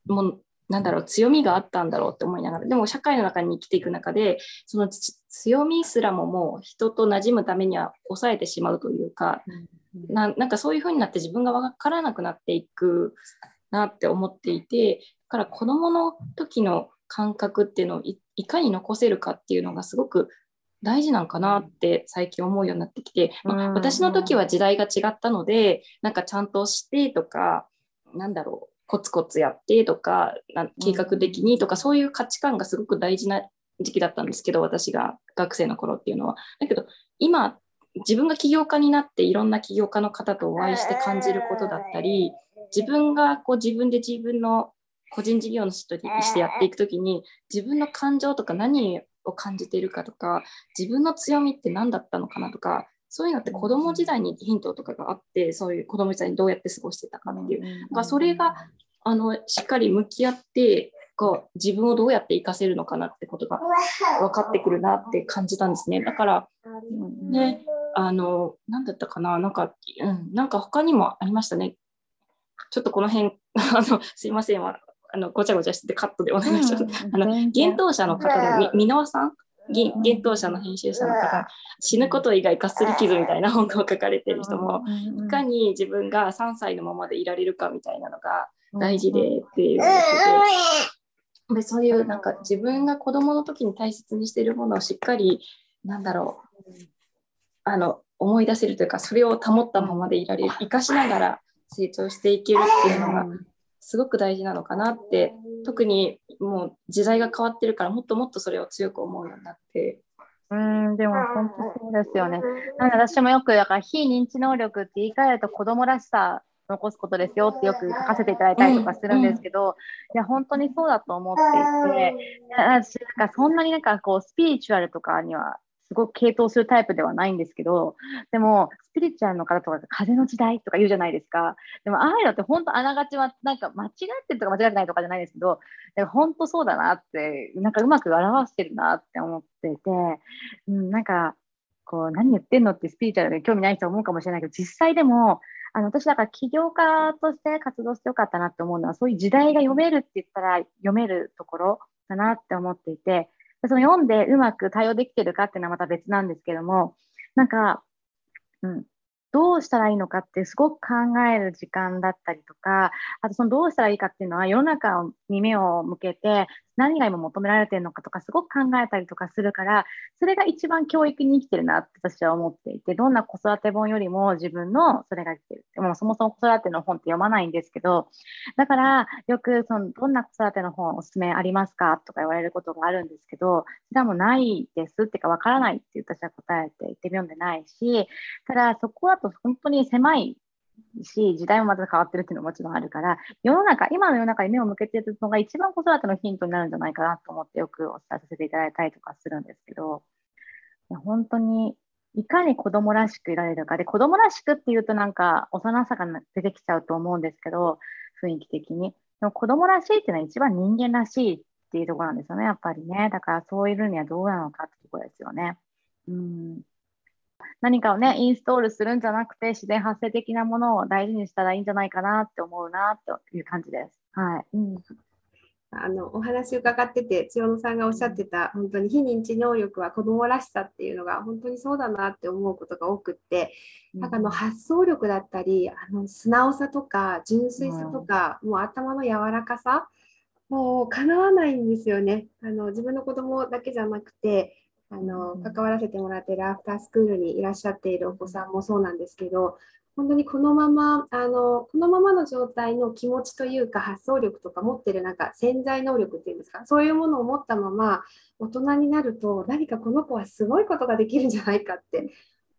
もなんだろう強みがあったんだろうって思いながらでも社会の中に生きていく中でその強みすらももう人と馴染むためには抑えてしまうというか、ななんかそういう風になって自分が分からなくなっていくなって思っていてだから子どもの時の感覚っていうのをいかに残せるかっていうのがすごく大事なんかなって最近思うようになってきて、まあ、私の時は時代が違ったのでなんかちゃんとしてとかなんだろうコツコツやってとか計画的にとかそういう価値観がすごく大事な時期だったんですけど私が学生の頃っていうのは。だけど今自分が起業家になっていろんな起業家の方とお会いして感じることだったり自分がこう自分で自分の個人事業主としてやっていく時に自分の感情とか何を感じているかとか自分の強みって何だったのかなとかそういうのって子供時代にヒントとかがあってそういう子供時代にどうやって過ごしてたかっていう、まあ、それがあのしっかり向き合ってこう自分をどうやって活かせるのかなってことが分かってくるなって感じたんですね。だからねあの何だったかななんか、うん、なんか他にもありましたね。ちょっっとこの辺 <laughs> あのすいませんあのごちゃごちゃしてカットでお願いします。うん、あの幻冬者の方で、箕輪さん幻冬者の編集者の方が、死ぬこと以外かっすり傷みたいな本を書かれてる人も、いかに自分が3歳のままでいられるかみたいなのが大事でっていうでそういうなんか自分が子供の時に大切にしてるものをしっかりなんだろうあの思い出せるというかそれを保ったままでいられる生かしながら成長していけるっていうのがすごく大事なのかなって特にもう時代が変わってるからもっともっとそれを強く思うようになって。うんでも本当そうですよね。なんで私もよくだから非認知能力って言い換えると子供らしさ残すことですよってよく書かせていただいたりとかするんですけど、うん、いや本当にそうだと思っていて、私なんかそんなになんかこうスピリチュアルとかにはすごく傾倒するタイプではないんですけど、でも、スピリチュアルの方とか、風の時代とか言うじゃないですか。でも、ああいうのって本当あながちは、なんか間違ってるとか間違ってないとかじゃないですけど、本当そうだなって、なんかうまく表してるなって思ってて、うん、なんか、こう、何言ってんのってスピリチュアルで興味ない人は思うかもしれないけど、実際でも、あの私だから起業家として活動してよかったなって思うのは、そういう時代が読めるって言ったら読めるところだなって思っていて、その読んでうまく対応できてるかっていうのはまた別なんですけども、なんか、うん、どうしたらいいのかってすごく考える時間だったりとか、あとそのどうしたらいいかっていうのは世の中に目を向けて何が今求められてるのかとかすごく考えたりとかするから、それが一番教育に生きてるなって私は思っていて、どんな子育て本よりも自分のそれが生きてる。でもそもそも子育ての本って読まないんですけど、だからよくそのどんな子育ての本おすすめありますかとか言われることがあるんですけど、それはもうないですってかわからないって私は答えて言って読んでないし、ただそこはと本当に狭いし、時代もまた変わってるっていうのももちろんあるから、世の中、今の世の中に目を向けてるのが一番子育てのヒントになるんじゃないかなと思ってよくお伝えさせていただいたりとかするんですけど、本当にいかに子供らしくいられるかで、子供らしくっていうとなんか幼さが出てきちゃうと思うんですけど、雰囲気的に。でも子供らしいっていうのは一番人間らしいっていうところなんですよね、やっぱりね。だからそういうのにはどうなのかってところですよね。うん何かをね、インストールするんじゃなくて、自然発生的なものを大事にしたらいいんじゃないかなって思うなという感じです。はい。うん、あのお話伺ってて、千代野さんがおっしゃってた、本当に非認知能力は子どもらしさっていうのが本当にそうだなって思うことが多くって、なんかあの発想力だったり、あの素直さとか純粋さとか、もう頭の柔らかさ、もう叶わないんですよね。あの自分の子供だけじゃなくて、あの関わらせてもらっているアフタースクールにいらっしゃっているお子さんもそうなんですけど本当にこのままあのこのままの状態の気持ちというか発想力とか持ってるなんか潜在能力っていうんですか？そういうものを持ったまま大人になると何かこの子はすごいことができるんじゃないかって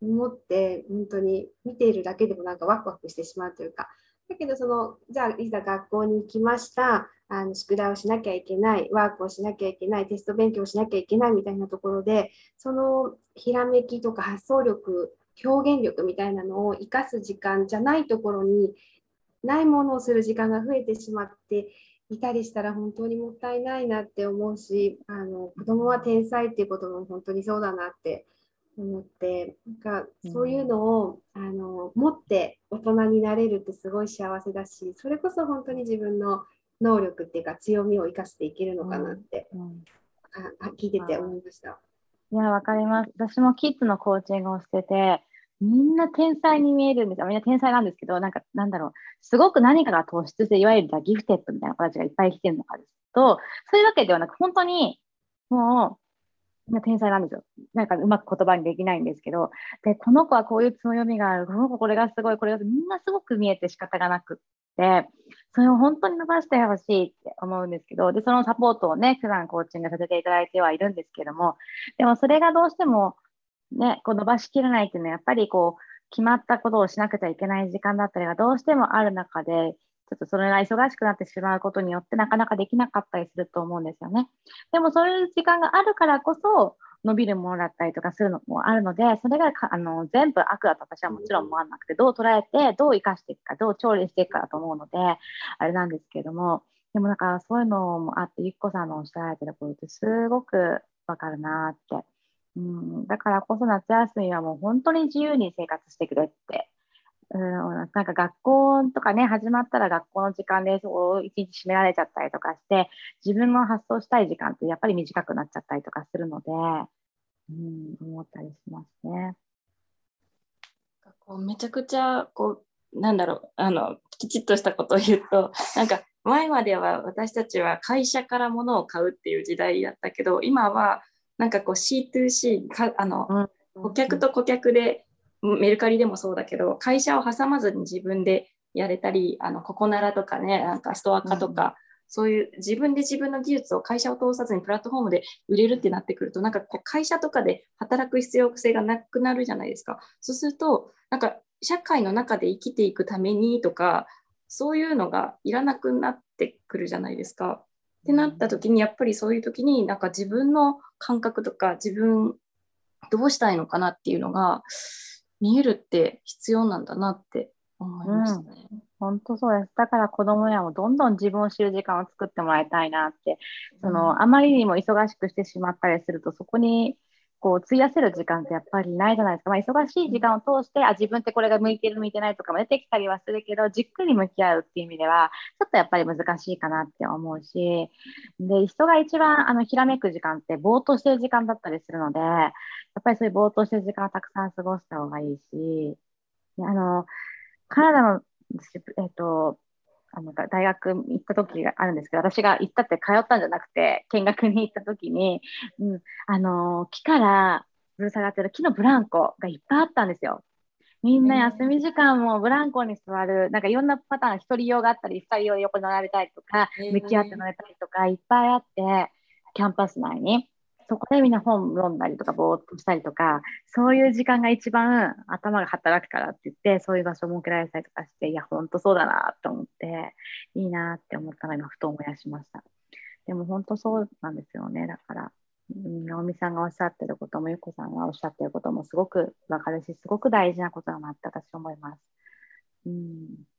思って本当に見ているだけでもなんかワクワクしてしまうというかだけどそのじゃあいざ学校に行きました。あの宿題をしなきゃいけない。ワークをしなきゃいけない。テスト勉強をしなきゃいけないみたいなところでそのひらめきとか発想力表現力みたいなのを生かす時間じゃないところにないものをする時間が増えてしまっていたりしたら本当にもったいないなって思うしあの子供は天才っていうことも本当にそうだなって思ってなんかそういうのを、うん、あの持って大人になれるってすごい幸せだしそれこそ本当に自分の能力っていうか強みを生かしていけるのかなって、うんうん、あ聞いてて思いました。いや、わかります。私もキッズのコーチングをしてて、みんな天才に見えるんですよ。みんな天才なんですけど、なんか、なんだろう、すごく何かが突出して、いわゆるギフテッドみたいな子たちがいっぱい来てるのかですと、そういうわけではなく、本当に、もう、天才なんですよ。なんかうまく言葉にできないんですけど、で、この子はこういう強みがある、この子これがすごい、これがみんなすごく見えて仕方がなくって、それを本当に伸ばしてほしいって思うんですけど、で、そのサポートをね、普段コーチングさせていただいてはいるんですけども、でもそれがどうしてもね、こう伸ばしきれないっていうのは、やっぱりこう、決まったことをしなくちゃいけない時間だったりがどうしてもある中で、ちょっとそれが忙しくなってしまうことによってなかなかできなかったりすると思うんですよね。でもそういう時間があるからこそ伸びるものだったりとかするのもあるので、それがあの全部悪だと私はもちろん思わなくて、どう捉えて、どう生かしていくか、どう調理していくかだと思うので、あれなんですけれども、でもなんかそういうのもあって、ゆっこさんのおっしゃられてることってすごくわかるなって。うん、だからこそ夏休みはもう本当に自由に生活してくれってうん、なんか学校とかね、始まったら学校の時間でそう一日閉められちゃったりとかして、自分の発想したい時間ってやっぱり短くなっちゃったりとかするので、うん、思ったりしますね。こうめちゃくちゃこうなんだろうあのきちっとしたことを言うと <laughs> なんか前までは私たちは会社から物を買うっていう時代だったけど今はなんかこう C2C かあの、顧客と顧客でメルカリでもそうだけど会社を挟まずに自分でやれたりあのココナラとかねなんかストア化とか、うん、そういう自分で自分の技術を会社を通さずにプラットフォームで売れるってなってくるとなんかこう会社とかで働く必要性がなくなるじゃないですかそうするとなんか社会の中で生きていくためにとかそういうのがいらなくなってくるじゃないですか。ってなった時にやっぱりそういう時になんか自分の感覚とか自分どうしたいのかなっていうのが見えるって必要なんだなって思いましたね。うん本当そうです。だから子供やもどんどん自分を知る時間を作ってもらいたいなって、そのあまりにも忙しくしてしまったりすると、そこにこう費やせる時間ってやっぱりないじゃないですか、まあ、忙しい時間を通してあ自分ってこれが向いてる向いてないとかも出てきたりはするけどじっくり向き合うっていう意味ではちょっとやっぱり難しいかなって思うしで人が一番あのひらめく時間ってぼーっとしてる時間だったりするのでやっぱりそういうぼーっとしてる時間をたくさん過ごした方がいいしあのカナダの、えっと、あの大学行った時があるんですけど私が行ったって通ったんじゃなくて見学に行った時に、うん、あの木からぶら下がってる木のブランコがいっぱいあったんですよ。みんな休み時間もブランコに座る、なんかいろんなパターン、1人用があったり、2人用で横に並べたりとか、向き合って乗れたりとか、いっぱいあって、キャンパス内に。そこでみんな本読んだりとか、ぼーっとしたりとか、そういう時間が一番頭が働くからって言って、そういう場所を設けられたりとかして、いや、ほんとそうだなと思って、いいなって思ったのを今、ふと思い出しました。でも本当そうなんですよね。だから、直美さんがおっしゃってることも、ゆこさんがおっしゃってることもすごくわかるし、すごく大事なことだなって私思います。うん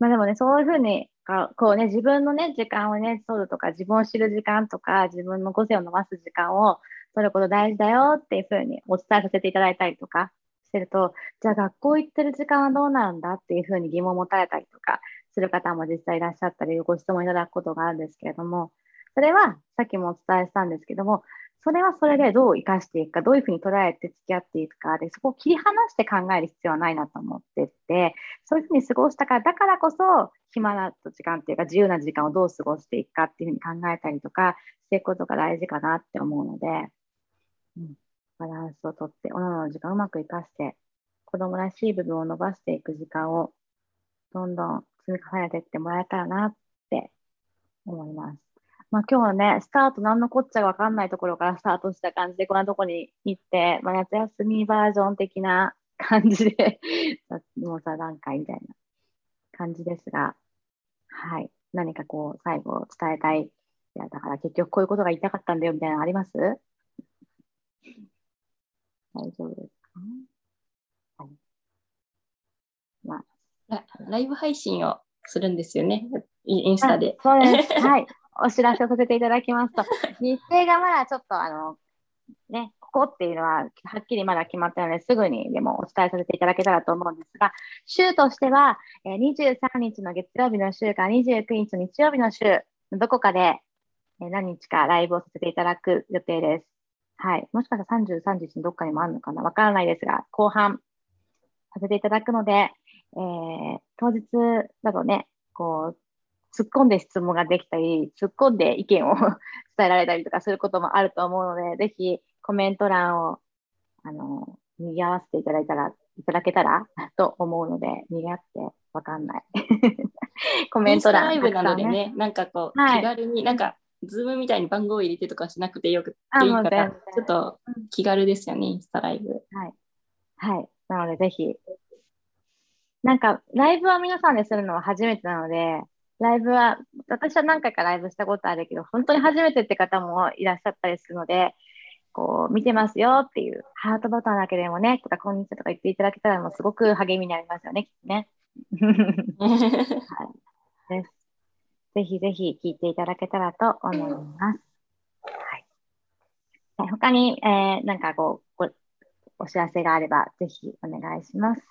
まあでもね、そういうふうに、こうね、自分のね、時間をね、取るとか、自分を知る時間とか、自分の個性を伸ばす時間を取ること大事だよっていうふうにお伝えさせていただいたりとかしてると、じゃあ学校行ってる時間はどうなんだっていうふうに疑問を持たれたりとかする方も実際いらっしゃったり、ご質問いただくことがあるんですけれども、それはさっきもお伝えしたんですけども、それはそれでどう生かしていくか、どういうふうに捉えて付き合っていくかで、そこを切り離して考える必要はないなと思ってって、そういうふうに過ごしたから、だからこそ、暇な時間っていうか、自由な時間をどう過ごしていくかっていうふうに考えたりとかしていくことが大事かなって思うので、うん、バランスをとって、おのの時間をうまく生かして、子供らしい部分を伸ばしていく時間をどんどん積み重ねていってもらえたらなって思います。まあ、今日はね、スタート何のこっちゃわかんないところからスタートした感じで、こんなとこに行って、まあ、夏休みバージョン的な感じで <laughs> もう座談会みたいな感じですが、はい。何かこう、最後伝えたい。いや、だから結局こういうことが言いたかったんだよみたいなのあります？大丈夫ですか、はい。まあ、ライブ配信をするんですよね。インスタで。そうです。はい。お知らせをさせていただきますと、<laughs> 日程がまだちょっとあの、ね、ここっていうのははっきりまだ決まったので、すぐにでもお伝えさせていただけたらと思うんですが、週としては、え23日の月曜日の週から29日の日曜日の週、どこかで何日かライブをさせていただく予定です。はい。もしかしたら33日にどっかにもあるのかな？わからないですが、後半させていただくので、えー、当日だとね、こう、突っ込んで質問ができたり、突っ込んで意見を <laughs> 伝えられたりとかすることもあると思うので、ぜひコメント欄を、あの、賑わせていただいたら、いただけたら <laughs> と思うので、賑わってわかんない。<laughs> コメント欄。ライブなのでね、なんかこう、はい、気軽に、なんか、ズームみたいに番号を入れてとかしなくてよくていいから、ちょっと気軽ですよね、インスタライブ。はい。はい。なので、ぜひ。なんか、ライブは皆さんでするのは初めてなので、ライブは、私は何回かライブしたことあるけど、本当に初めてって方もいらっしゃったりするので、こう、見てますよっていう、ハートボタンだけでもね、とか、こんにちはとか言っていただけたら、もうすごく励みになりますよね、きっとね。<laughs> はい、です。ぜひぜひ聞いていただけたらと思います。はい。他に、えー、なんかこう、ごお知らせがあれば、ぜひお願いします。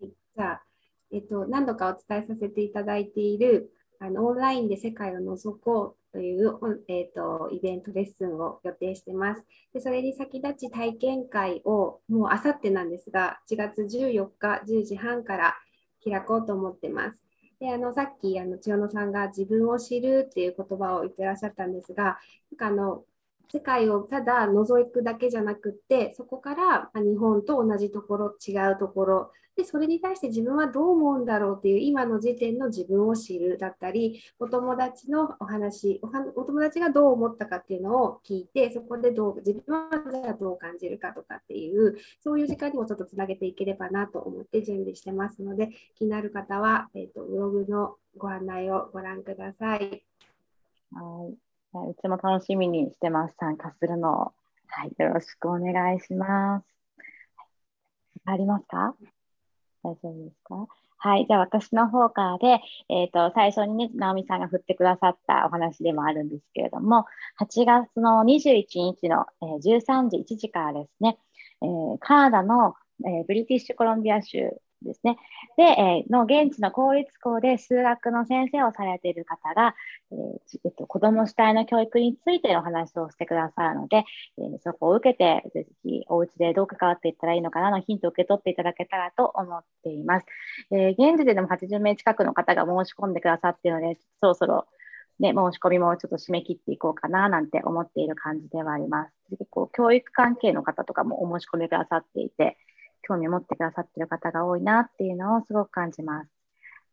はい、じゃあ、えっと、何度かお伝えさせていただいているあのオンラインで世界を覗こうという、えっと、イベントレッスンを予定してます。でそれに先立ち体験会をもうあさってなんですが、1月14日10時半から開こうと思ってます。であのさっきあの千代野さんが自分を知るっていう言葉を言ってらっしゃったんですが、なんかあの世界をただ覗くだけじゃなくってそこから日本と同じところ違うところでそれに対して自分はどう思うんだろうっていう今の時点の自分を知るだったりお友達のお話お友達がどう思ったかっていうのを聞いてそこでどう自分はじゃあどう感じるかとかっていうそういう時間にもちょっとつなげていければなと思って準備してますので気になる方は、えーと、ブログのご案内をご覧ください。はいうちも楽しみにしてます。参加するのを。はい、よろしくお願いします。ありますか？大丈夫ですか？はい、じゃあ私の方からで、えっ、ー、と、最初にね、直美さんが振ってくださったお話でもあるんですけれども、8月の21日の、えー、13時1時からですね、えー、カナダの、えー、ブリティッシュコロンビア州ですね。で、えー、の現地の公立校で数学の先生をされている方が、えーえっと、子ども主体の教育についての話をしてくださるので、えー、そこを受けて、ぜひお家でどう関わっていったらいいのかなのヒントを受け取っていただけたらと思っています。え、現時ででも80名近くの方が申し込んでくださっているので、そろそろね、申し込みもちょっと締め切っていこうかななんて思っている感じではあります。結構教育関係の方とかもお申し込みくださっていて、興味を持ってくださってる方が多いなっていうのをすごく感じます。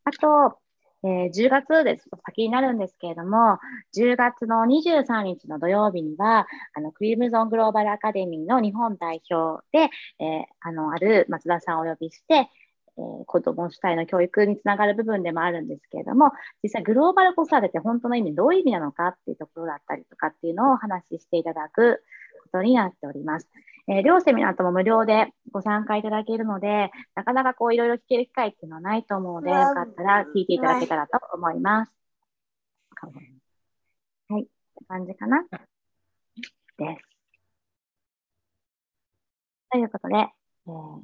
あと、えー、10月です。先になるんですけれども、10月の23日の土曜日には、あのクリームゾングローバルアカデミーの日本代表で、えー、あのある松田さんをお呼びして、えー、子ども主体の教育につながる部分でもあるんですけれども、実際グローバル子育てって本当の意味どういう意味なのかっていうところだったりとかっていうのをお話ししていただくことになっております。えー、両セミナーとも無料でご参加いただけるので、なかなかこういろいろ聞ける機会っていうのはないと思うので、よかったら聞いていただけたらと思います。はい、って感じかな？です。ということで、えー、今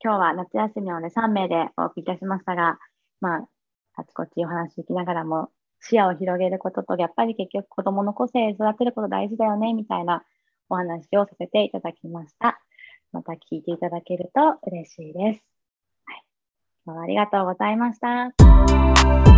日は夏休みなので3名でお送りいたしましたが、まあ、あちこちお話しきながらも視野を広げることと、やっぱり結局子供の個性育てること大事だよね、みたいなお話をさせていただきました。また聞いていただけると嬉しいです。はい、今日はありがとうございました。